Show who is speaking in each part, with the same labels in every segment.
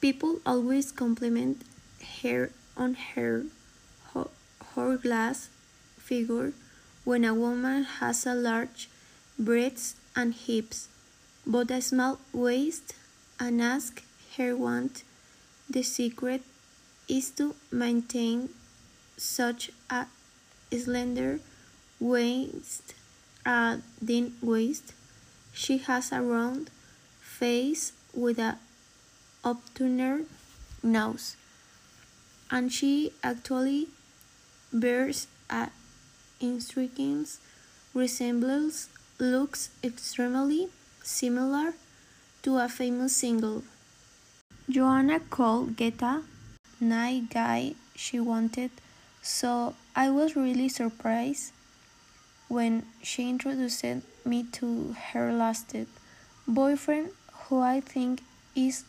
Speaker 1: People always compliment her on her hourglass figure when a woman has a large breasts and hips, but a small waist, and ask her what the secret is to maintain such a slender waist, a thin waist. She has a round face with a obtuse nose, and she actually bears a striking resemblance, looks extremely similar to a famous singer. Joanna called Geta nice guy she wanted, so I was really surprised when she introduced me to her lasted boyfriend, who I think is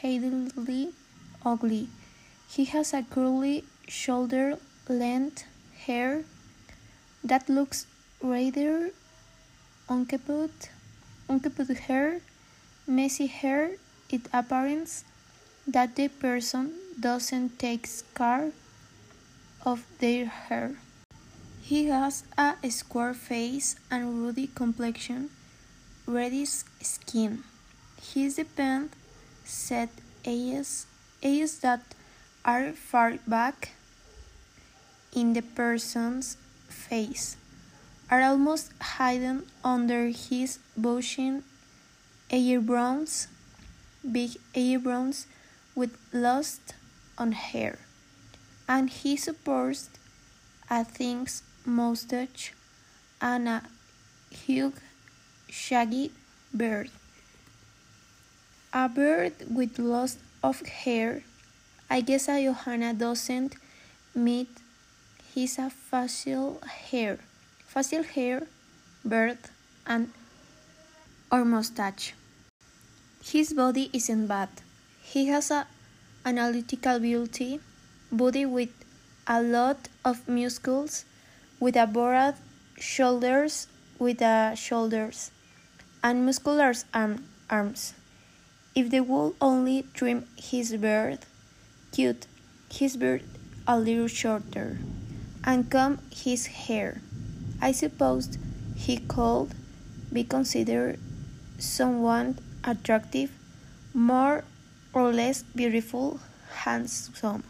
Speaker 1: hideously ugly. He has a curly shoulder length hair that looks rather unkempt, unkempt hair, messy hair. It appears that the person doesn't take care of their hair. He has a square face and ruddy complexion, reddish skin. His dependent set eyes, eyes that are far back in the person's face are almost hidden under his bushy eyebrows, big eyebrows with lost on hair, and he supports a thin mustache and a huge shaggy beard. A bird with lots of hair. I guess a Joanna doesn't meet his facial hair, facial hair, beard, and or mustache. His body isn't bad. He has a analytical beauty, body with a lot of muscles, with a broad shoulders, with a shoulders, and muscular arm, arms. If they would only trim his beard, cut his beard a little shorter and comb his hair. I suppose he could be considered somewhat attractive, more or less beautiful, handsome.